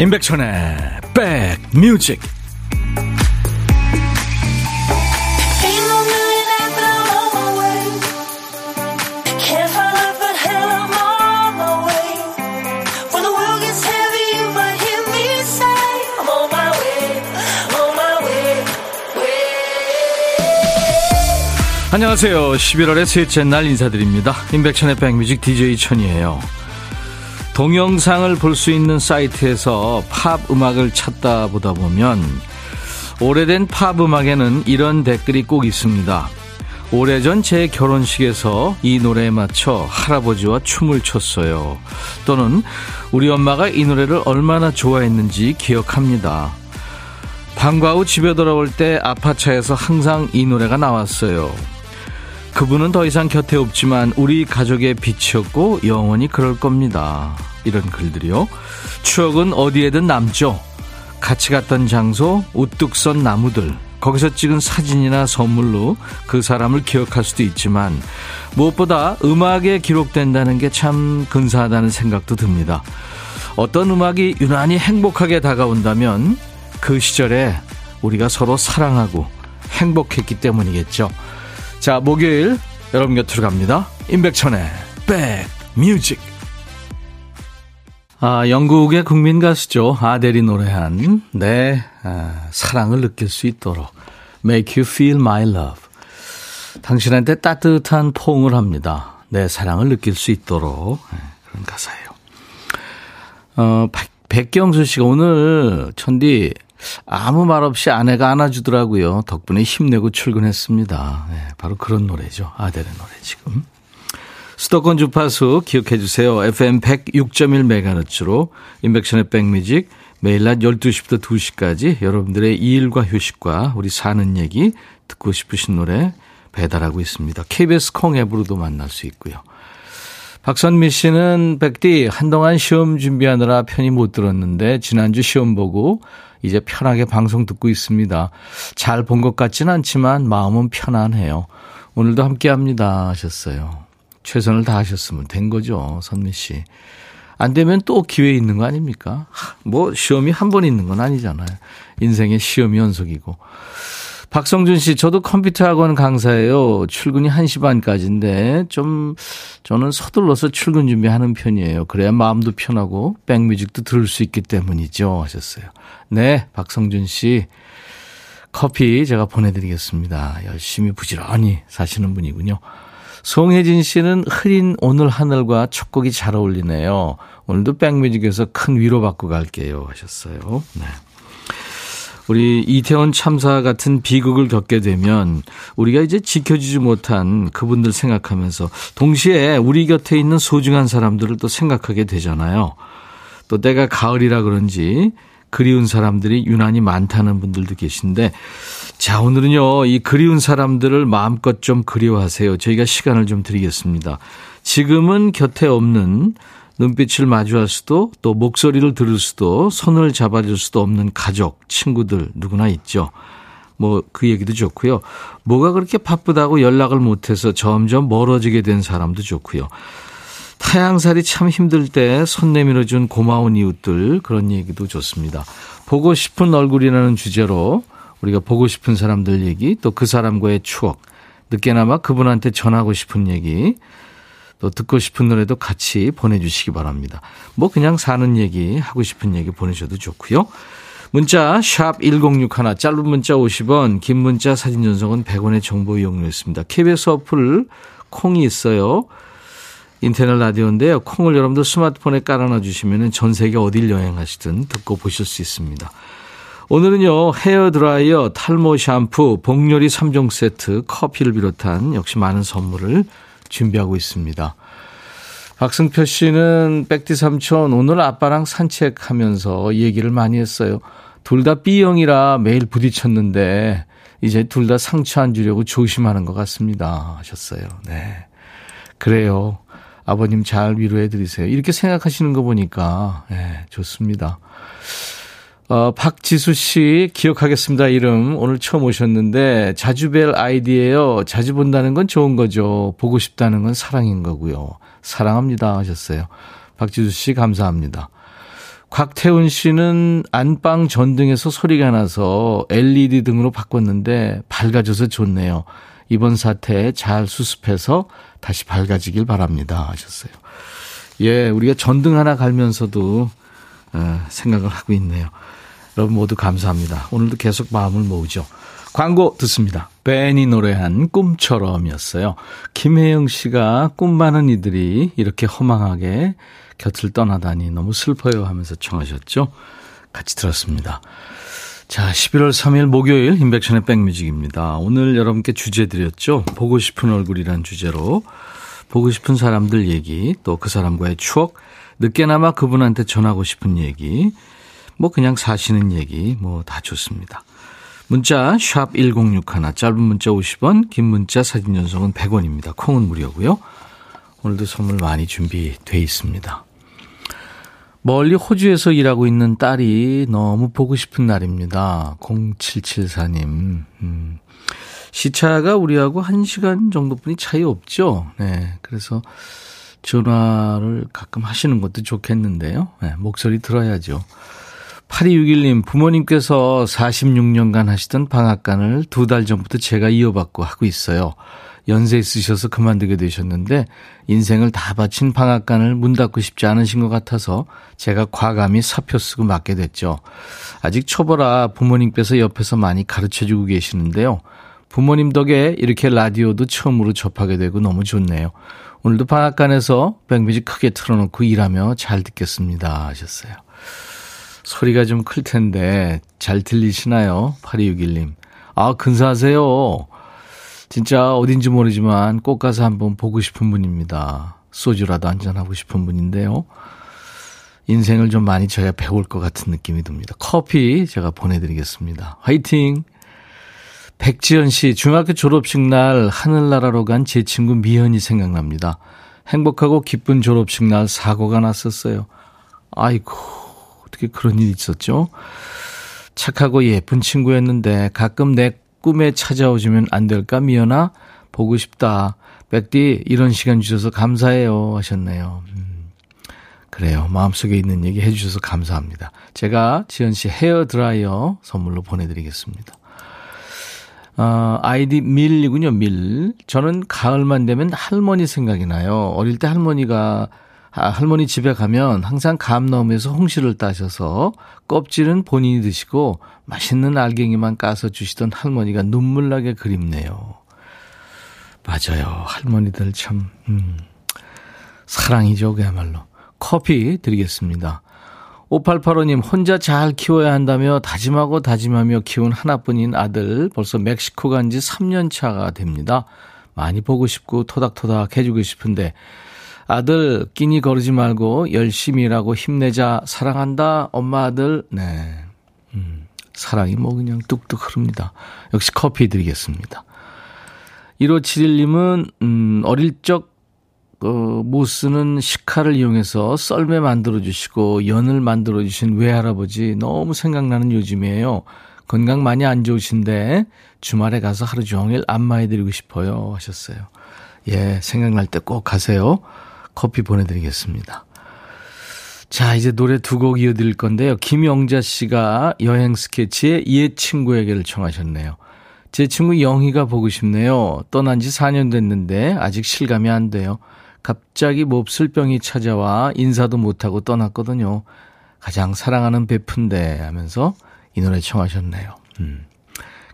임백천의 백뮤직 안녕하세요. 11월의 셋째 날 인사드립니다. 임백천의 백뮤직 DJ 천이에요. 동영상을 볼 수 있는 사이트에서 팝 음악을 찾다 보다 보면 오래된 팝 음악에는 이런 댓글이 꼭 있습니다. 오래전 제 결혼식에서 이 노래에 맞춰 할아버지와 춤을 췄어요. 또는 우리 엄마가 이 노래를 얼마나 좋아했는지 기억합니다. 방과 후 집에 돌아올 때 아파차에서 항상 이 노래가 나왔어요. 그분은 더 이상 곁에 없지만 우리 가족의 빛이었고 영원히 그럴 겁니다. 이런 글들이요. 추억은 어디에든 남죠. 같이 갔던 장소, 우뚝 선 나무들, 거기서 찍은 사진이나 선물로 그 사람을 기억할 수도 있지만 무엇보다 음악에 기록된다는 게 참 근사하다는 생각도 듭니다. 어떤 음악이 유난히 행복하게 다가온다면 그 시절에 우리가 서로 사랑하고 행복했기 때문이겠죠. 자, 목요일 여러분 곁으로 갑니다. 임백천의 백 뮤직 아, 영국의 국민 가수죠. 아델이 노래한 내 아, 사랑을 느낄 수 있도록 Make You Feel My Love. 당신한테 따뜻한 포옹을 합니다. 내 사랑을 느낄 수 있도록 네, 그런 가사예요. 어, 백, 경수 씨가 오늘 천디 아무 말 없이 아내가 안아주더라고요. 덕분에 힘내고 출근했습니다. 네, 바로 그런 노래죠. 아델의 노래 지금. 수도권 주파수 기억해 주세요. FM 106.1MHz로 인백션의 백뮤직 매일 낮 12시부터 2시까지 여러분들의 일과 휴식과 우리 사는 얘기 듣고 싶으신 노래 배달하고 있습니다. KBS 콩 앱으로도 만날 수 있고요. 박선미 씨는 백디 한동안 시험 준비하느라 편히 못 들었는데 지난주 시험 보고 이제 편하게 방송 듣고 있습니다. 잘 본 것 같진 않지만 마음은 편안해요. 오늘도 함께 합니다 하셨어요. 최선을 다하셨으면 된 거죠, 선미 씨. 안 되면 또 기회 있는 거 아닙니까? 뭐 시험이 한 번 있는 건 아니잖아요. 인생의 시험 연속이고. 박성준 씨, 저도 컴퓨터 학원 강사예요. 출근이 1시 반까지인데 좀 저는 서둘러서 출근 준비하는 편이에요. 그래야 마음도 편하고 백뮤직도 들을 수 있기 때문이죠. 하셨어요. 네, 박성준 씨. 커피 제가 보내드리겠습니다. 열심히 부지런히 사시는 분이군요. 송혜진 씨는 흐린 오늘 하늘과 첫 곡이 잘 어울리네요. 오늘도 백뮤직에서 큰 위로 받고 갈게요. 하셨어요. 네. 우리 이태원 참사 같은 비극을 겪게 되면 우리가 이제 지켜주지 못한 그분들 생각하면서 동시에 우리 곁에 있는 소중한 사람들을 또 생각하게 되잖아요. 또 때가 가을이라 그런지 그리운 사람들이 유난히 많다는 분들도 계신데 자, 오늘은요, 이 그리운 사람들을 마음껏 좀 그리워하세요. 저희가 시간을 좀 드리겠습니다. 지금은 곁에 없는 눈빛을 마주할 수도 또 목소리를 들을 수도 손을 잡아줄 수도 없는 가족, 친구들 누구나 있죠. 뭐 그 얘기도 좋고요. 뭐가 그렇게 바쁘다고 연락을 못해서 점점 멀어지게 된 사람도 좋고요. 타양살이 참 힘들 때 손 내밀어 준 고마운 이웃들 그런 얘기도 좋습니다. 보고 싶은 얼굴이라는 주제로 우리가 보고 싶은 사람들 얘기, 또 그 사람과의 추억, 늦게나마 그분한테 전하고 싶은 얘기, 또 듣고 싶은 노래도 같이 보내주시기 바랍니다. 뭐 그냥 사는 얘기, 하고 싶은 얘기 보내셔도 좋고요. 문자 샵 1061, 짧은 문자 50원, 긴 문자 사진 전송은 100원의 정보 이용료 있습니다. KBS 어플 콩이 있어요. 인터넷 라디오인데요. 콩을 여러분들 스마트폰에 깔아놔 주시면 전 세계 어딜 여행하시든 듣고 보실 수 있습니다. 오늘은요, 헤어드라이어, 탈모 샴푸, 복요리 3종 세트, 커피를 비롯한 역시 많은 선물을 준비하고 있습니다. 박승표 씨는 백디 삼촌 오늘 아빠랑 산책하면서 얘기를 많이 했어요. 둘 다 B형이라 매일 부딪혔는데 이제 둘 다 상처 안 주려고 조심하는 것 같습니다. 하셨어요. 네. 그래요. 아버님 잘 위로해 드리세요. 이렇게 생각하시는 거 보니까 네, 좋습니다. 어, 박지수 씨 기억하겠습니다. 이름 오늘 처음 오셨는데 자주 뵐 아이디예요. 자주 본다는 건 좋은 거죠. 보고 싶다는 건 사랑인 거고요. 사랑합니다 하셨어요. 박지수 씨 감사합니다. 곽태훈 씨는 안방 전등에서 소리가 나서 LED 등으로 바꿨는데 밝아져서 좋네요. 이번 사태에 잘 수습해서 다시 밝아지길 바랍니다. 하셨어요. 예, 우리가 전등 하나 갈면서도 어, 생각을 하고 있네요. 여러분 모두 감사합니다. 오늘도 계속 마음을 모으죠. 광고 듣습니다. 벤이 노래한 꿈처럼이었어요. 김혜영 씨가 꿈 많은 이들이 이렇게 허망하게 곁을 떠나다니 너무 슬퍼요 하면서 청하셨죠. 같이 들었습니다. 자, 11월 3일 목요일 인백션의 백뮤직입니다. 오늘 여러분께 주제 드렸죠. 보고 싶은 얼굴이란 주제로 보고 싶은 사람들 얘기, 또 그 사람과의 추억, 늦게나마 그분한테 전하고 싶은 얘기, 뭐 그냥 사시는 얘기, 뭐 다 좋습니다. 문자 1061, 짧은 문자 50원, 긴 문자 사진 연속은 100원입니다. 콩은 무료고요. 오늘도 선물 많이 준비돼 있습니다. 멀리 호주에서 일하고 있는 딸이 너무 보고 싶은 날입니다. 0774님. 음. 시차가 우리하고 1시간 정도뿐이 차이 없죠. 네. 그래서 전화를 가끔 하시는 것도 좋겠는데요. 네, 목소리 들어야죠. 8261님, 부모님께서 46년간 하시던 방앗간을 두 달 전부터 제가 이어받고 하고 있어요. 연세 있으셔서 그만두게 되셨는데 인생을 다 바친 방앗간을 문 닫고 싶지 않으신 것 같아서 제가 과감히 사표 쓰고 맡게 됐죠. 아직 초보라 부모님께서 옆에서 많이 가르쳐 주고 계시는데요. 부모님 덕에 이렇게 라디오도 처음으로 접하게 되고 너무 좋네요. 오늘도 방앗간에서 백뮤직 크게 틀어놓고 일하며 잘 듣겠습니다 하셨어요. 소리가 좀 클 텐데 잘 들리시나요? 8261님. 아, 근사하세요. 진짜 어딘지 모르지만 꼭 가서 한번 보고 싶은 분입니다. 소주라도 한잔하고 싶은 분인데요. 인생을 좀 많이 저야 배울 것 같은 느낌이 듭니다. 커피 제가 보내드리겠습니다. 화이팅! 백지연 씨, 중학교 졸업식 날 하늘나라로 간 제 친구 미현이 생각납니다. 행복하고 기쁜 졸업식 날 사고가 났었어요. 아이고, 어떻게 그런 일이 있었죠? 착하고 예쁜 친구였는데 가끔 내 꿈에 찾아오시면 안 될까? 미연아, 보고 싶다. 백디, 이런 시간 주셔서 감사해요. 하셨네요. 음, 그래요. 마음속에 있는 얘기 해주셔서 감사합니다. 제가 지연 씨 헤어 드라이어 선물로 보내드리겠습니다. 어, 아이디 밀이군요, 밀. 저는 가을만 되면 할머니 생각이 나요. 어릴 때 할머니가 아, 할머니 집에 가면 항상 감나무에서 홍시를 따셔서 껍질은 본인이 드시고 맛있는 알갱이만 까서 주시던 할머니가 눈물나게 그립네요. 맞아요. 할머니들 참, 음, 사랑이죠, 그야말로. 커피 드리겠습니다. 5885님, 혼자 잘 키워야 한다며 다짐하고 다짐하며 키운 하나뿐인 아들, 벌써 멕시코 간 지 3년 차가 됩니다. 많이 보고 싶고 토닥토닥 해주고 싶은데, 아들 끼니 거르지 말고 열심히 일하고 힘내자. 사랑한다 엄마 아들. 네. 음, 사랑이 뭐 그냥 뚝뚝 흐릅니다. 역시 커피 드리겠습니다. 1571님은 음, 어릴 적 어, 못 쓰는 식칼을 이용해서 썰매 만들어 주시고 연을 만들어 주신 외할아버지 너무 생각나는 요즘이에요. 건강 많이 안 좋으신데 주말에 가서 하루 종일 안마해 드리고 싶어요 하셨어요. 예 생각날 때 꼭 가세요 커피 보내드리겠습니다. 자, 이제 노래 두 곡 이어드릴 건데요. 김영자 씨가 여행 스케치에 옛 친구에게를 청하셨네요. 제 친구 영희가 보고 싶네요. 떠난 지 4년 됐는데 아직 실감이 안 돼요. 갑자기 몹쓸 병이 찾아와 인사도 못하고 떠났거든요. 가장 사랑하는 베푼데 하면서 이 노래 청하셨네요. 음.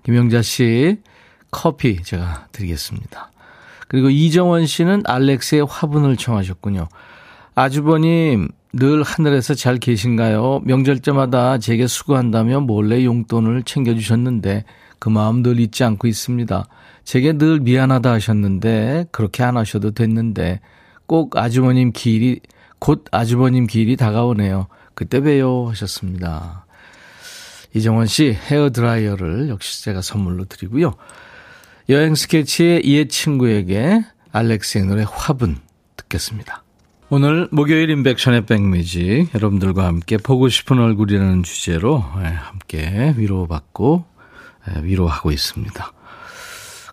김영자 씨 커피 제가 드리겠습니다. 그리고 이정원 씨는 알렉스의 화분을 청하셨군요. 아주버님, 늘 하늘에서 잘 계신가요? 명절 때마다 제게 수고한다며 몰래 용돈을 챙겨주셨는데 그 마음 늘 잊지 않고 있습니다. 제게 늘 미안하다 하셨는데 그렇게 안 하셔도 됐는데 꼭 아주버님 길이, 곧 아주버님 길이 다가오네요. 그때 봬요 하셨습니다. 이정원 씨 헤어 드라이어를 역시 제가 선물로 드리고요. 여행 스케치의 옛 친구에게 알렉스의 노래 화분 듣겠습니다. 오늘 목요일 임백천의 백뮤직 여러분들과 함께 보고 싶은 얼굴이라는 주제로 예, 함께 위로받고 예, 위로하고 있습니다.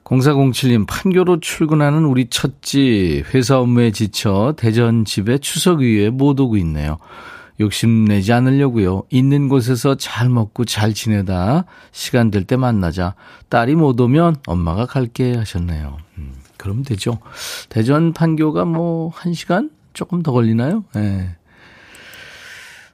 0407님 판교로 출근하는 우리 첫째 회사 업무에 지쳐 대전 집에 추석 위에 못 오고 있네요. 욕심내지 않으려고요. 있는 곳에서 잘 먹고 잘 지내다 시간 될 때 만나자. 딸이 못 오면 엄마가 갈게 하셨네요. 음, 그럼 되죠. 대전 판교가 뭐 1시간 조금 더 걸리나요? 예. 네.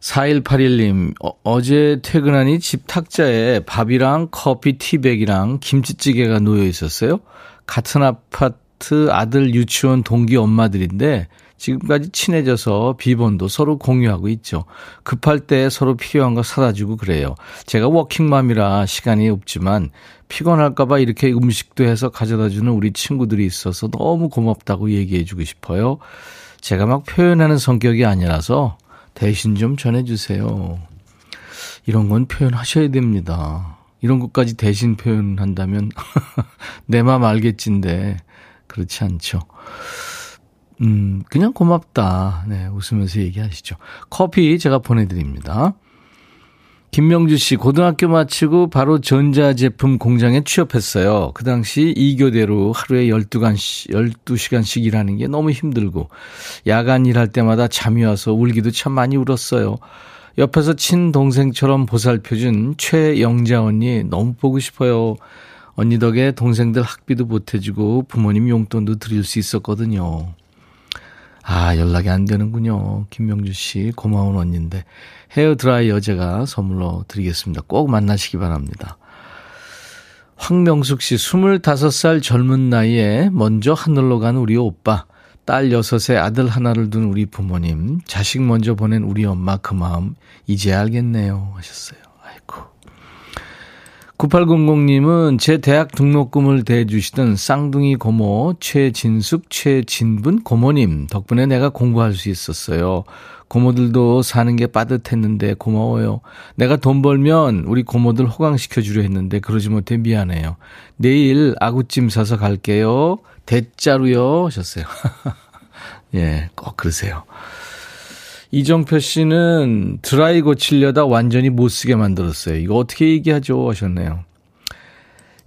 4181님, 어, 제 퇴근하니 집 탁자에 밥이랑 커피 티백이랑 김치찌개가 놓여 있었어요. 같은 아파트 아들 유치원 동기 엄마들인데 지금까지 친해져서 비번도 서로 공유하고 있죠. 급할 때 서로 필요한 거 사다 주고 그래요. 제가 워킹맘이라 시간이 없지만 피곤할까봐 이렇게 음식도 해서 가져다 주는 우리 친구들이 있어서 너무 고맙다고 얘기해 주고 싶어요. 제가 막 표현하는 성격이 아니라서 대신 좀 전해주세요. 이런 건 표현하셔야 됩니다. 이런 것까지 대신 표현한다면 내 맘 알겠진데 그렇지 않죠. 음, 그냥 고맙다. 네, 웃으면서 얘기하시죠. 커피 제가 보내드립니다. 김명주 씨, 고등학교 마치고 바로 전자제품 공장에 취업했어요. 그 당시 2교대로 하루에 12시간씩, 12시간씩 일하는 게 너무 힘들고, 야간 일할 때마다 잠이 와서 울기도 참 많이 울었어요. 옆에서 친동생처럼 보살펴준 최영자 언니 너무 보고 싶어요. 언니 덕에 동생들 학비도 보태주고 부모님 용돈도 드릴 수 있었거든요. 아, 연락이 안 되는군요. 김명주 씨, 고마운 언니인데. 헤어드라이어 제가 선물로 드리겠습니다. 꼭 만나시기 바랍니다. 황명숙 씨, 25살 젊은 나이에 먼저 하늘로 간 우리 오빠, 딸 6에 아들 하나를 둔 우리 부모님, 자식 먼저 보낸 우리 엄마 그 마음, 이제 알겠네요. 하셨어요. 9800님은 제 대학 등록금을 대주시던 쌍둥이 고모 최진숙, 최진분 고모님 덕분에 내가 공부할 수 있었어요. 고모들도 사는 게 빠듯했는데 고마워요. 내가 돈 벌면 우리 고모들 호강시켜 주려 했는데 그러지 못해 미안해요. 내일 아구찜 사서 갈게요. 대짜루요 하셨어요. 예, 꼭 그러세요. 이정표 씨는 드라이 고치려다 완전히 못 쓰게 만들었어요. 이거 어떻게 얘기하죠? 하셨네요.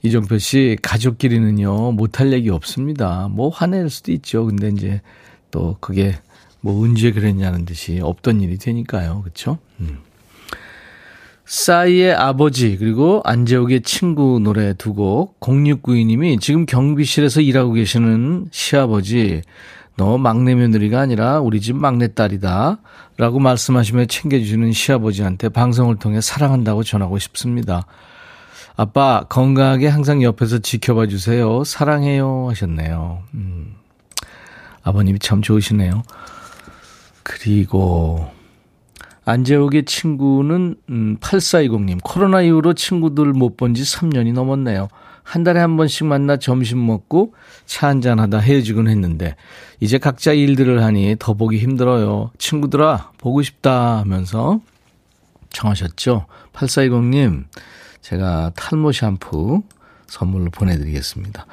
이정표 씨, 가족끼리는요, 못할 얘기 없습니다. 뭐 화낼 수도 있죠. 근데 이제 또 그게 뭐 언제 그랬냐는 듯이 없던 일이 되니까요. 그쵸? 음. 싸이의 아버지 그리고 안재욱의 친구 노래 두 곡 0692님이 지금 경비실에서 일하고 계시는 시아버지 너 막내 며느리가 아니라 우리 집 막내딸이다. 라고 말씀하시며 챙겨주시는 시아버지한테 방송을 통해 사랑한다고 전하고 싶습니다. 아빠, 건강하게 항상 옆에서 지켜봐 주세요. 사랑해요. 하셨네요. 음, 아버님이 참 좋으시네요. 그리고, 안재욱의 친구는, 음, 8420님. 코로나 이후로 친구들 못 본 지 3년이 넘었네요. 한 달에 한 번씩 만나 점심 먹고 차 한잔 하다 헤어지곤 했는데 이제 각자 일들을 하니 더 보기 힘들어요. 친구들아 보고 싶다 하면서 청하셨죠. 8420님 제가 탈모 샴푸 선물로 보내드리겠습니다.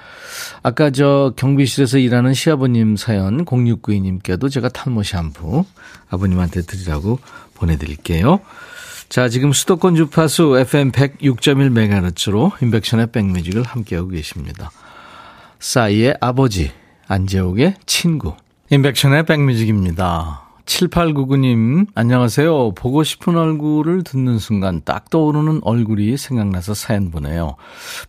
아까 저 경비실에서 일하는 시아버님 사연 0692님께도 제가 탈모 샴푸 아버님한테 드리라고 보내드릴게요. 자, 지금 수도권 주파수 FM 106.1MHz로 인백션의 백뮤직을 함께하고 계십니다. 싸이의 아버지, 안재욱의 친구. 인백션의 백뮤직입니다. 7899님, 안녕하세요. 보고 싶은 얼굴을 듣는 순간 딱 떠오르는 얼굴이 생각나서 사연 보내요.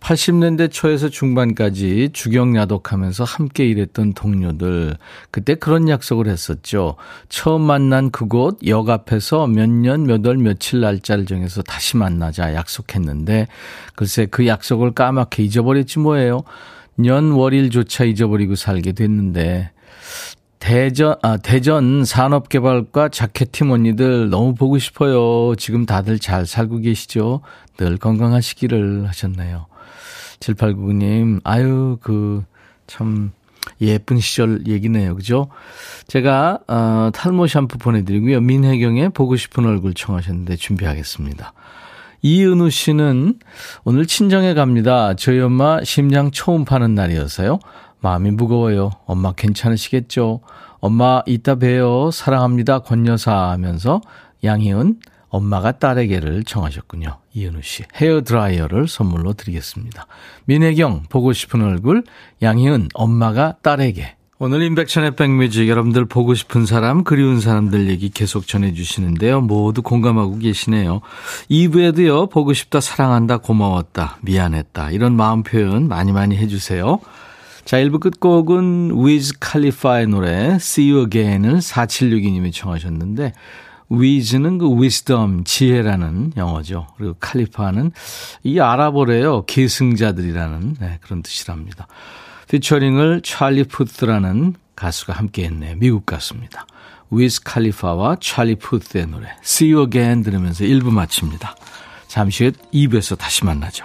80년대 초에서 중반까지 주경야독하면서 함께 일했던 동료들. 그때 그런 약속을 했었죠. 처음 만난 그곳 역 앞에서 몇 년, 몇 월, 며칠 날짜를 정해서 다시 만나자 약속했는데, 글쎄 그 약속을 까맣게 잊어버렸지 뭐예요. 년, 월일조차 잊어버리고 살게 됐는데, 대전, 아, 대전 산업개발과 자켓팀 언니들 너무 보고 싶어요. 지금 다들 잘 살고 계시죠? 늘 건강하시기를 하셨네요. 7899님, 아유, 그, 참, 예쁜 시절 얘기네요. 그죠? 제가, 어, 탈모 샴푸 보내드리고요. 민혜경의 보고 싶은 얼굴 청하셨는데 준비하겠습니다. 이은우 씨는 오늘 친정에 갑니다. 저희 엄마 심장 초음 파는 날이어서요. 마음이 무거워요. 엄마 괜찮으시겠죠? 엄마 이따 봬요. 사랑합니다. 권여사 하면서 양희은 엄마가 딸에게를 청하셨군요. 이은우 씨 헤어 드라이어를 선물로 드리겠습니다. 민혜경 보고 싶은 얼굴 양희은 엄마가 딸에게 오늘 인백션의 백뮤직 여러분들 보고 싶은 사람 그리운 사람들 얘기 계속 전해주시는데요. 모두 공감하고 계시네요. 2부에도요. 보고 싶다 사랑한다 고마웠다 미안했다 이런 마음 표현 많이 많이 해주세요. 자 1부 끝곡은 위즈 칼리파의 노래 See You Again을 4762님이 청하셨는데 위즈는 그 wisdom, 지혜라는 영어죠. 그리고 칼리파는 이 아랍어래요. 계승자들이라는 네, 그런 뜻이랍니다. 피처링을 찰리 푸트라는 가수가 함께 했네요. 미국 가수입니다. 위즈 칼리파와 찰리 푸트의 노래 See You Again 들으면서 1부 마칩니다. 잠시 후 2부에서 다시 만나죠.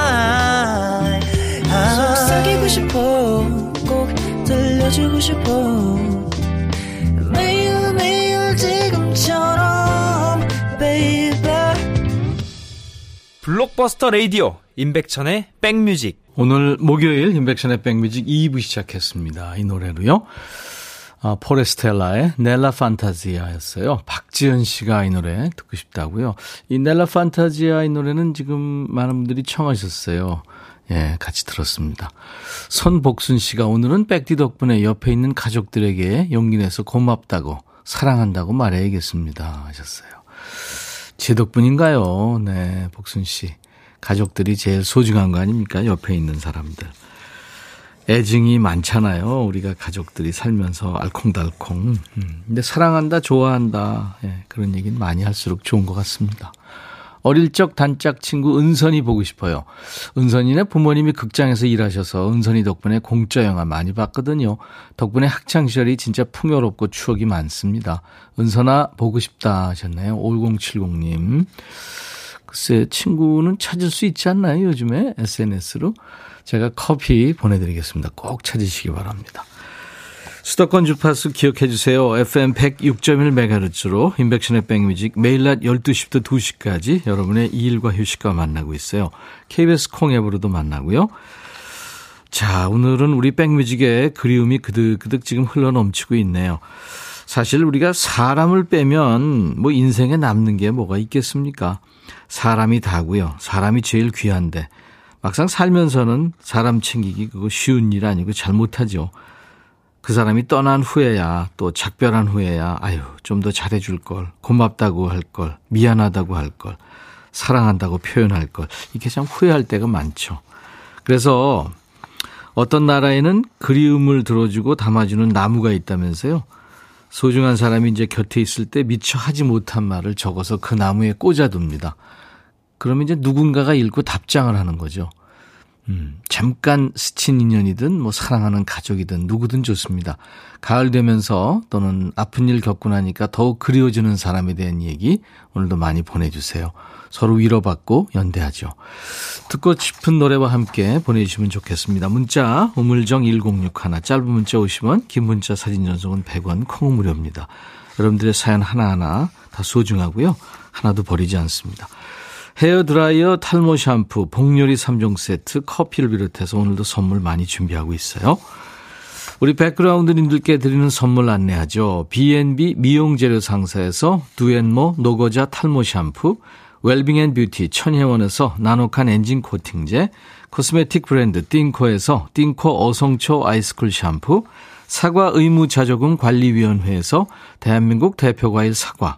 들려주고 싶어 매우 매우 지금처럼 baby 블록버스터 레이디오 임백천의 백뮤직 오늘 목요일 임백천의 백뮤직 2부 시작했습니다. 이 노래로요. 아, 포레스텔라의 넬라 판타지아였어요. 박지현 씨가 이 노래 듣고 싶다고요. 이 넬라 판타지아 이 노래는 지금 많은 분들이 청하셨어요. 예, 같이 들었습니다. 손복순 씨가 오늘은 백디 덕분에 옆에 있는 가족들에게 용기 내서 고맙다고 사랑한다고 말해야겠습니다 하셨어요. 제 덕분인가요? 네, 복순 씨. 가족들이 제일 소중한 거 아닙니까? 옆에 있는 사람들. 애증이 많잖아요. 우리가 가족들이 살면서 알콩달콩. 음, 근데 사랑한다, 좋아한다. 예, 그런 얘기는 많이 할수록 좋은 것 같습니다. 어릴 적 단짝 친구 은선이 보고 싶어요. 은선이네 부모님이 극장에서 일하셔서 은선이 덕분에 공짜 영화 많이 봤거든요. 덕분에 학창 시절이 진짜 풍요롭고 추억이 많습니다. 은선아 보고 싶다 하셨네요. 5070님. 글쎄 친구는 찾을 수 있지 않나요 요즘에 SNS로? 제가 커피 보내드리겠습니다. 꼭 찾으시기 바랍니다. 수도권 주파수 기억해 주세요. FM 106.1MHz로 인백션의 백뮤직 매일 낮 12시부터 2시까지 여러분의 일과 휴식과 만나고 있어요. KBS 콩앱으로도 만나고요. 자, 오늘은 우리 백뮤직의 그리움이 그득그득 지금 흘러 넘치고 있네요. 사실 우리가 사람을 빼면 뭐 인생에 남는 게 뭐가 있겠습니까? 사람이 다고요. 사람이 제일 귀한데 막상 살면서는 사람 챙기기 그거 쉬운 일 아니고 잘 못하죠. 그 사람이 떠난 후에야 또 작별한 후에야 아유 좀 더 잘해줄 걸 고맙다고 할 걸 미안하다고 할 걸 사랑한다고 표현할 걸 이게 참 후회할 때가 많죠. 그래서 어떤 나라에는 그리움을 들어주고 담아주는 나무가 있다면서요. 소중한 사람이 이제 곁에 있을 때 미처 하지 못한 말을 적어서 그 나무에 꽂아둡니다. 그러면 이제 누군가가 읽고 답장을 하는 거죠. 음, 잠깐 스친 인연이든 뭐 사랑하는 가족이든 누구든 좋습니다. 가을 되면서 또는 아픈 일 겪고 나니까 더욱 그리워지는 사람에 대한 얘기 오늘도 많이 보내주세요. 서로 위로받고 연대하죠. 듣고 싶은 노래와 함께 보내주시면 좋겠습니다. 문자 우물정 1061 짧은 문자 50원 긴 문자 사진 전송은 100원 콩 무료입니다. 여러분들의 사연 하나하나 다 소중하고요. 하나도 버리지 않습니다. 헤어드라이어, 탈모 샴푸, 복요리 3종 세트, 커피를 비롯해서 오늘도 선물 많이 준비하고 있어요. 우리 백그라운드님들께 드리는 선물 안내하죠. B&B 미용재료 상사에서 두앤모 노고자 탈모 샴푸, 웰빙앤뷰티 천혜원에서 나노칸 엔진 코팅제, 코스메틱 브랜드 띵코에서 띵코 어성초 아이스쿨 샴푸, 사과 의무자조금 관리위원회에서 대한민국 대표과일 사과,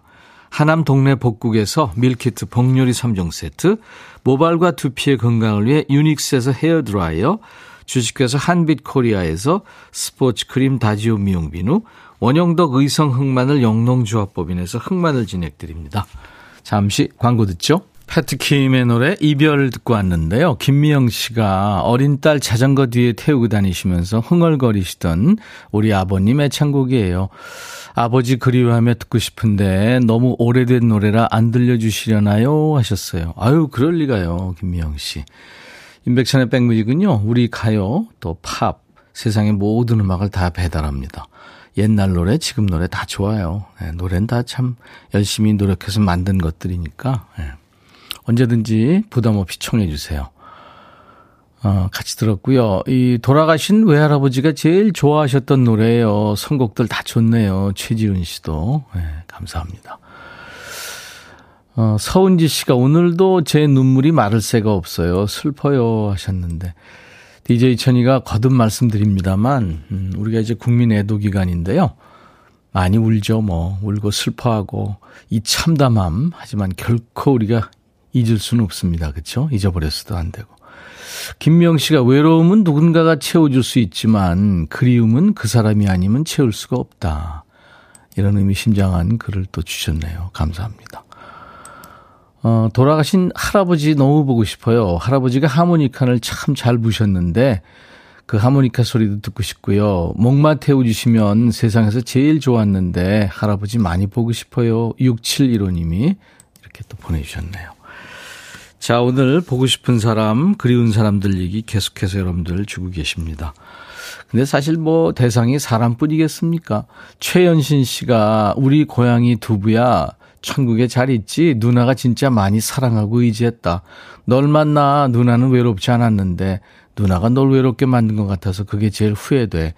하남 동네 복국에서 밀키트 복요리 3종 세트, 모발과 두피의 건강을 위해 유닉스에서 헤어드라이어, 주식회사 한빛코리아에서 스포츠 크림 다지오 미용 비누, 원형덕 의성 흑마늘 영농조합법인에서 흑마늘 진액 드립니다. 잠시 광고 듣죠. 패트킴의 노래 이별 듣고 왔는데요. 김미영 씨가 어린 딸 자전거 뒤에 태우고 다니시면서 흥얼거리시던 우리 아버님 의 창곡이에요. 아버지 그리워하며 듣고 싶은데 너무 오래된 노래라 안 들려주시려나요? 하셨어요. 아유, 그럴 리가요, 김미영 씨. 인백션의 백뮤직은요, 우리 가요, 또 팝, 세상의 모든 음악을 다 배달합니다. 옛날 노래, 지금 노래 다 좋아요. 네, 노래는 다 참 열심히 노력해서 만든 것들이니까, 네. 언제든지 부담 없이 청해 주세요. 어, 같이 들었고요. 이 돌아가신 외할아버지가 제일 좋아하셨던 노래예요. 선곡들 다 좋네요. 최지은 씨도. 네, 감사합니다. 어, 서은지 씨가 오늘도 제 눈물이 마를 새가 없어요. 슬퍼요 하셨는데. DJ 천이가 거듭 말씀드립니다만, 음, 우리가 이제 국민 애도 기간인데요. 많이 울죠, 뭐. 울고 슬퍼하고, 이 참담함. 하지만 결코 우리가 잊을 수는 없습니다. 그쵸? 잊어버렸어도 안 되고. 김명 씨가 외로움은 누군가가 채워줄 수 있지만 그리움은 그 사람이 아니면 채울 수가 없다. 이런 의미심장한 글을 또 주셨네요. 감사합니다. 어, 돌아가신 할아버지 너무 보고 싶어요. 할아버지가 하모니카를 참 잘 부셨는데 그 하모니카 소리도 듣고 싶고요. 목마 태워주시면 세상에서 제일 좋았는데 할아버지 많이 보고 싶어요. 6715님이 이렇게 또 보내주셨네요. 자, 오늘 보고 싶은 사람, 그리운 사람들 얘기 계속해서 여러분들 주고 계십니다. 근데 사실 뭐 대상이 사람뿐이겠습니까? 최연신 씨가 우리 고양이 두부야 천국에 잘 있지 누나가 진짜 많이 사랑하고 의지했다. 널 만나 누나는 외롭지 않았는데 누나가 널 외롭게 만든 것 같아서 그게 제일 후회돼.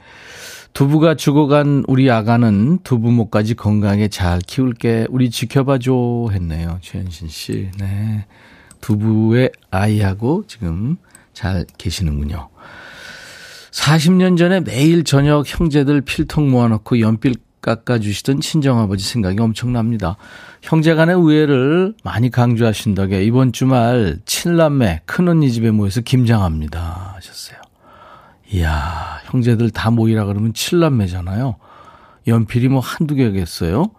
두부가 죽어간 우리 아가는 두부목까지 건강하게 잘 키울게. 우리 지켜봐줘 했네요. 최현신 씨. 네. 두부의 아이하고 지금 잘 계시는군요. 40년 전에 매일 저녁 형제들 필통 모아놓고 연필 깎아주시던 친정아버지 생각이 엄청납니다. 형제 간의 우애를 많이 강조하신 덕에 이번 주말 친남매 큰언니 집에 모여서 김장합니다 하셨어요. 이야 형제들 다 모이라 그러면 칠남매잖아요. 연필이 뭐 한두 개겠어요?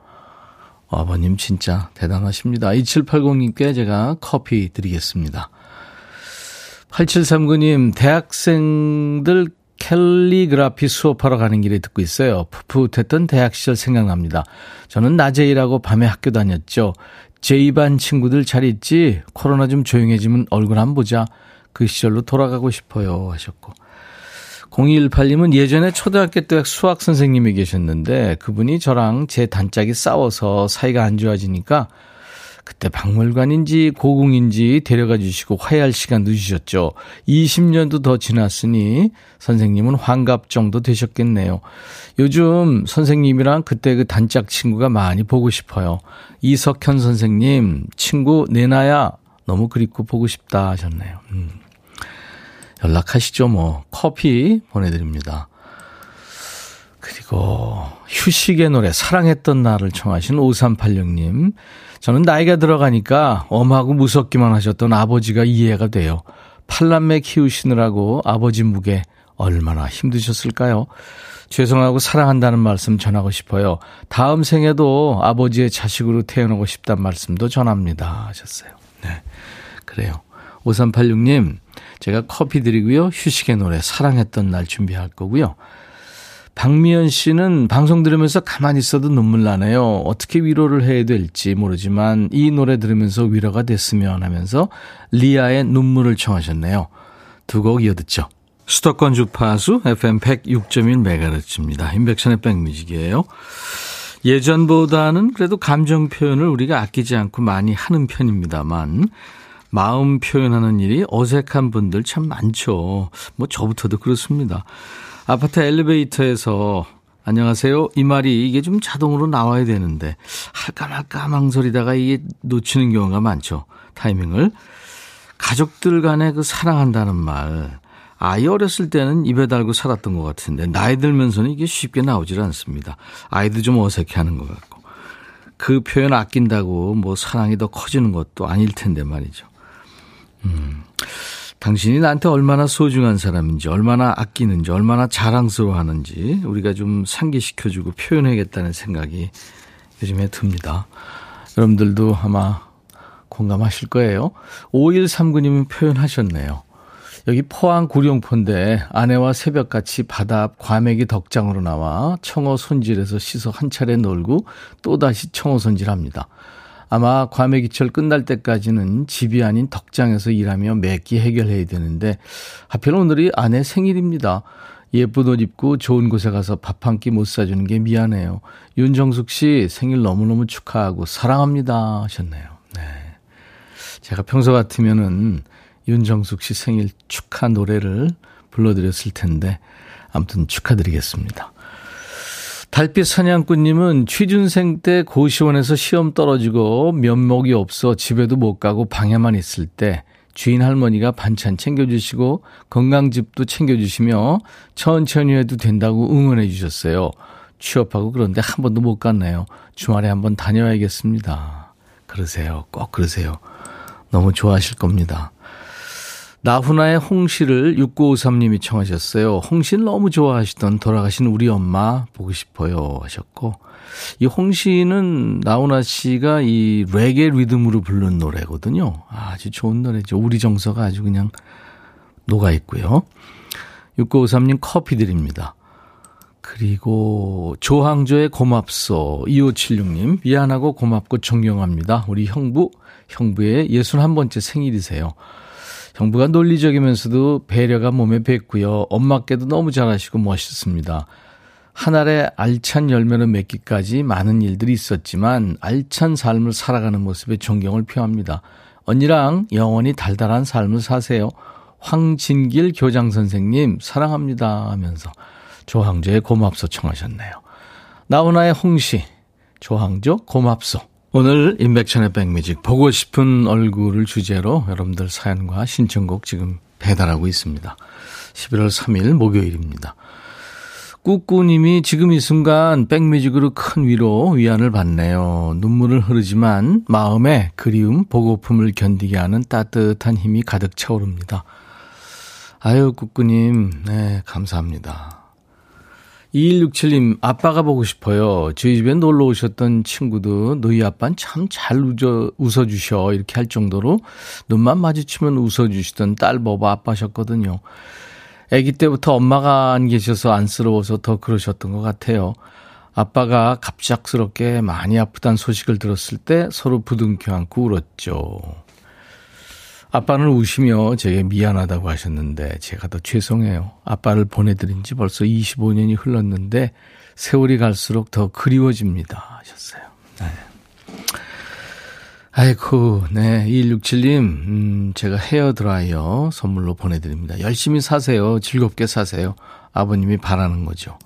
아버님 진짜 대단하십니다. 2780님께 제가 커피 드리겠습니다. 8739님, 대학생들 캘리그라피 수업하러 가는 길에 듣고 있어요. 풋풋했던 대학 시절 생각납니다. 저는 낮에 일하고 밤에 학교 다녔죠. 제2반 친구들 잘 있지? 코로나 좀 조용해지면 얼굴 한 보자. 그 시절로 돌아가고 싶어요. 하셨고. 0218님은 예전에 초등학교 때 수학 선생님이 계셨는데 그분이 저랑 제 단짝이 싸워서 사이가 안 좋아지니까 그때 박물관인지 고궁인지 데려가 주시고 화해할 시간 늦으셨죠. 20년도 더 지났으니 선생님은 환갑 정도 되셨겠네요. 요즘 선생님이랑 그때 그 단짝 친구가 많이 보고 싶어요. 이석현 선생님, 친구 내나야 너무 그립고 보고 싶다 하셨네요. 음. 연락하시죠, 뭐. 커피 보내드립니다. 그리고 휴식의 노래 사랑했던 날을 청하신 5386님. 저는 나이가 들어가니까 엄하고 무섭기만 하셨던 아버지가 이해가 돼요. 팔남매 키우시느라고 아버지 무게 얼마나 힘드셨을까요? 죄송하고 사랑한다는 말씀 전하고 싶어요. 다음 생에도 아버지의 자식으로 태어나고 싶단 말씀도 전합니다. 하셨어요. 네. 그래요. 5386님, 제가 커피 드리고요. 휴식의 노래 사랑했던 날 준비할 거고요. 박미연 씨는 방송 들으면서 가만히 있어도 눈물 나네요. 어떻게 위로를 해야 될지 모르지만 이 노래 들으면서 위로가 됐으면 하면서 리아의 눈물을 청하셨네요. 두 곡 이어 듣죠. 수도권 주파수 FM 106.1MHz입니다. 인백션의 백뮤직이에요. 예전보다는 그래도 감정 표현을 우리가 아끼지 않고 많이 하는 편입니다만 마음 표현하는 일이 어색한 분들 참 많죠. 뭐 저부터도 그렇습니다. 아파트 엘리베이터에서 안녕하세요. 이 말이 이게 좀 자동으로 나와야 되는데 할까 말까 망설이다가 이게 놓치는 경우가 많죠. 타이밍을. 가족들 간에 그 사랑한다는 말. 아이 어렸을 때는 입에 달고 살았던 것 같은데 나이 들면서는 이게 쉽게 나오질 않습니다. 아이도 좀 어색해하는 것 같고 그 표현 아낀다고 뭐 사랑이 더 커지는 것도 아닐 텐데 말이죠. 음. 당신이 나한테 얼마나 소중한 사람인지, 얼마나 아끼는지, 얼마나 자랑스러워하는지 우리가 좀 상기시켜주고 표현해야겠다는 생각이 요즘에 듭니다. 여러분들도 아마 공감하실 거예요. 5139님은 표현하셨네요. 여기 포항 구룡포인데 아내와 새벽같이 바다 앞 과메기 덕장으로 나와 청어 손질해서 씻어 한 차례 놀고 또다시 청어 손질합니다. 아마 과메기철 끝날 때까지는 집이 아닌 덕장에서 일하며 매끼 해결해야 되는데 하필 오늘이 아내 생일입니다. 예쁜 옷 입고 좋은 곳에 가서 밥 한 끼 못 사주는 게 미안해요. 윤정숙 씨 생일 너무너무 축하하고 사랑합니다 하셨네요. 네. 제가 평소 같으면은 윤정숙 씨 생일 축하 노래를 불러드렸을 텐데 아무튼 축하드리겠습니다. 달빛 사냥꾼님은 취준생 때 고시원에서 시험 떨어지고 면목이 없어 집에도 못 가고 방에만 있을 때 주인 할머니가 반찬 챙겨주시고 건강즙도 챙겨주시며 천천히 해도 된다고 응원해 주셨어요. 취업하고 그런데 한 번도 못 갔네요. 주말에 한번 다녀와야겠습니다. 그러세요. 꼭 그러세요. 너무 좋아하실 겁니다. 나훈아의 홍시를 6953님이 청하셨어요. 홍시를 너무 좋아하시던 돌아가신 우리 엄마 보고 싶어요 하셨고 이 홍시는 나훈아 씨가 이 레게 리듬으로 부른 노래거든요. 아주 좋은 노래죠. 우리 정서가 아주 그냥 녹아 있고요. 6953님 커피 드립니다. 그리고 조항조의 고맙소 2576님 미안하고 고맙고 존경합니다. 우리 형부 형부의 61번째 생일이세요. 형부가 논리적이면서도 배려가 몸에 뱄고요. 엄마께도 너무 잘하시고 멋있습니다. 한 알에 알찬 열매를 맺기까지 많은 일들이 있었지만 알찬 삶을 살아가는 모습에 존경을 표합니다. 언니랑 영원히 달달한 삶을 사세요. 황진길 교장 선생님 사랑합니다 하면서 조항조의 고맙소 청하셨네요. 나훈아의 홍시 조항조 고맙소 오늘 인백천의 백뮤직 보고 싶은 얼굴을 주제로 여러분들 사연과 신청곡 지금 배달하고 있습니다. 11월 3일 목요일입니다. 꾸꾸님이 지금 이 순간 백뮤직으로 큰 위로 위안을 받네요. 눈물을 흐르지만 마음에 그리움, 보고픔을 견디게 하는 따뜻한 힘이 가득 차오릅니다. 아유, 꾸꾸님, 네, 감사합니다. 2167님, 아빠가 보고 싶어요. 저희 집에 놀러 오셨던 친구도 너희 아빠는 참 잘 웃어, 웃어주셔. 이렇게 할 정도로 눈만 마주치면 웃어주시던 딸 보고 아빠셨거든요. 아기 때부터 엄마가 안 계셔서 안쓰러워서 더 그러셨던 것 같아요. 아빠가 갑작스럽게 많이 아프다는 소식을 들었을 때 서로 부둥켜 안고 울었죠. 아빠는 우시며 제게 미안하다고 하셨는데 제가 더 죄송해요. 아빠를 보내드린 지 벌써 25년이 흘렀는데 세월이 갈수록 더 그리워집니다. 하셨어요. 네. 아이고, 네. 2167님, 음, 제가 헤어 드라이어 선물로 보내드립니다. 열심히 사세요. 즐겁게 사세요. 아버님이 바라는 거죠.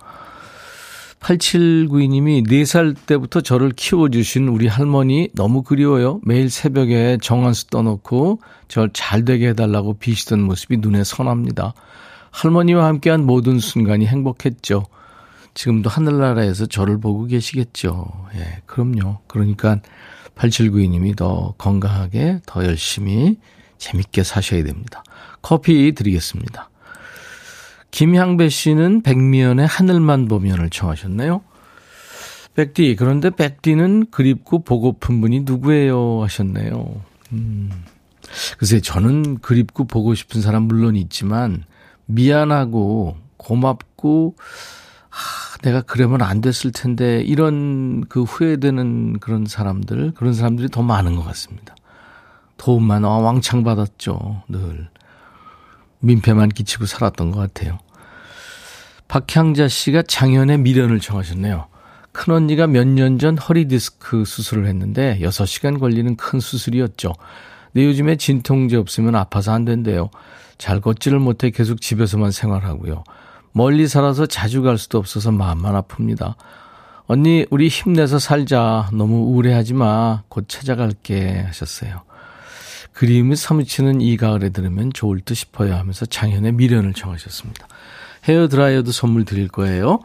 8792님이 4살 때부터 저를 키워주신 우리 할머니 너무 그리워요. 매일 새벽에 정한수 떠놓고 절 잘 되게 해달라고 비시던 모습이 눈에 선합니다. 할머니와 함께한 모든 순간이 행복했죠. 지금도 하늘나라에서 저를 보고 계시겠죠. 예, 그럼요. 그러니까 8792님이 더 건강하게, 더 열심히, 재밌게 사셔야 됩니다. 커피 드리겠습니다. 김향배 씨는 백미연의 하늘만 보면을 청하셨네요. 백디, 그런데 백디는 그립고 보고픈 분이 누구예요? 하셨네요. 음. 글쎄, 저는 그립고 보고 싶은 사람 물론 있지만, 미안하고, 고맙고, 아, 내가 그러면 안 됐을 텐데, 이런 그 후회되는 그런 사람들, 그런 사람들이 더 많은 것 같습니다. 도움만 왕창 받았죠, 늘. 민폐만 끼치고 살았던 것 같아요. 박향자 씨가 장현의 미련을 청하셨네요. 큰언니가 몇 년 전 허리 디스크 수술을 했는데 6시간 걸리는 큰 수술이었죠. 근데 요즘에 진통제 없으면 아파서 안 된대요. 잘 걷지를 못해 계속 집에서만 생활하고요. 멀리 살아서 자주 갈 수도 없어서 마음만 아픕니다. 언니, 우리 힘내서 살자. 너무 우울해하지 마. 곧 찾아갈게. 하셨어요. 그림을 사무치는 이 가을에 들으면 좋을 듯 싶어요 하면서 장현의 미련을 청하셨습니다. 헤어드라이어도 선물 드릴 거예요.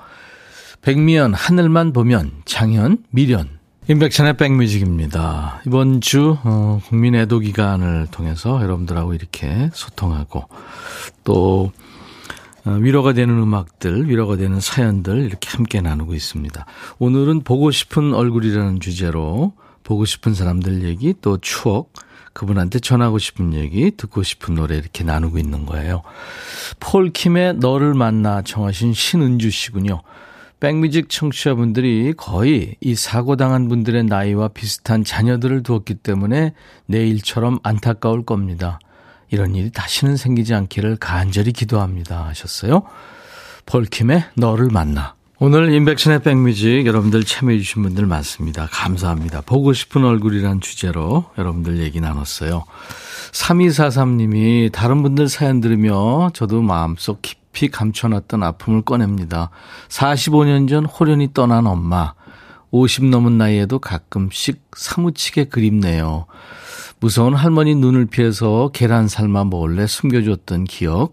백미연, 하늘만 보면, 장현, 미련. 임백천의 백뮤직입니다. 이번 주, 어, 국민 애도 기간을 통해서 여러분들하고 이렇게 소통하고, 또, 어, 위로가 되는 음악들, 위로가 되는 사연들 이렇게 함께 나누고 있습니다. 오늘은 보고 싶은 얼굴이라는 주제로 보고 싶은 사람들 얘기, 또 추억, 그분한테 전하고 싶은 얘기, 듣고 싶은 노래 이렇게 나누고 있는 거예요. 폴킴의 너를 만나 청하신 신은주 씨군요. 백뮤직 청취자분들이 거의 이 사고당한 분들의 나이와 비슷한 자녀들을 두었기 때문에 내일처럼 안타까울 겁니다. 이런 일이 다시는 생기지 않기를 간절히 기도합니다. 하셨어요. 폴킴의 너를 만나. 오늘 인백션의 백뮤직 여러분들 참여해주신 분들 많습니다. 감사합니다. 보고 싶은 얼굴이란 주제로 여러분들 얘기 나눴어요. 3243님이 다른 분들 사연 들으며 저도 마음속 깊이 감춰놨던 아픔을 꺼냅니다. 45년 전 호련히 떠난 엄마. 50 넘은 나이에도 가끔씩 사무치게 그립네요. 무서운 할머니 눈을 피해서 계란 삶아 몰래 숨겨줬던 기억.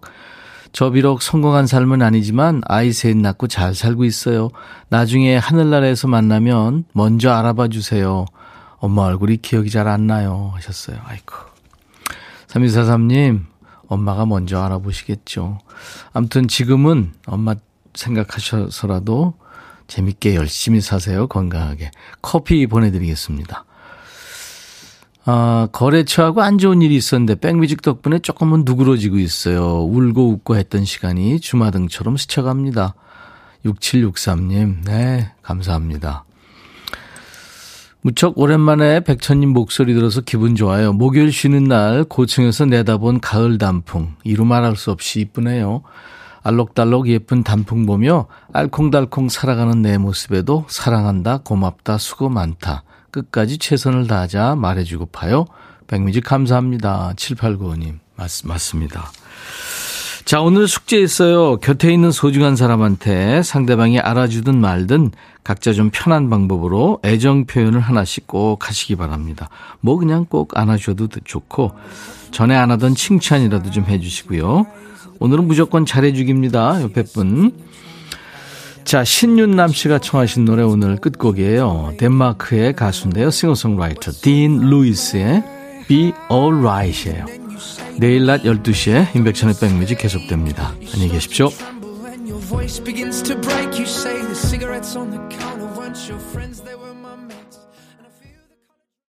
저 비록 성공한 삶은 아니지만 아이 셋 낳고 잘 살고 있어요. 나중에 하늘나라에서 만나면 먼저 알아봐 주세요. 엄마 얼굴이 기억이 잘 안 나요. 하셨어요. 아이고. 3243님, 엄마가 먼저 알아보시겠죠. 아무튼 지금은 엄마 생각하셔서라도 재밌게 열심히 사세요. 건강하게. 커피 보내드리겠습니다. 아, 거래처하고 안 좋은 일이 있었는데 백뮤직 덕분에 조금은 누그러지고 있어요. 울고 웃고 했던 시간이 주마등처럼 스쳐갑니다. 6763님, 네, 감사합니다. 무척 오랜만에 백천님 목소리 들어서 기분 좋아요. 목요일 쉬는 날 고층에서 내다본 가을 단풍. 이루 말할 수 없이 이쁘네요. 알록달록 예쁜 단풍 보며 알콩달콩 살아가는 내 모습에도 사랑한다, 고맙다, 수고 많다. 끝까지 최선을 다하자 말해주고 파요. 백미직 감사합니다. 7895님. 맞, 맞습니다. 자, 오늘 숙제 있어요. 곁에 있는 소중한 사람한테 상대방이 알아주든 말든 각자 좀 편한 방법으로 애정 표현을 하나씩 꼭 하시기 바랍니다. 뭐 그냥 꼭 안아줘도 좋고, 전에 안 하던 칭찬이라도 좀 해주시고요. 오늘은 무조건 잘해주기입니다. 옆에 분. 자, 신윤남 씨가 청하신 노래 오늘 끝곡이에요. 덴마크의 가수인데요. 싱어송라이터 딘 루이스의 Be Alright이에요. 내일 낮 12시에 인백천의 백뮤직 계속됩니다. 안녕히 계십시오.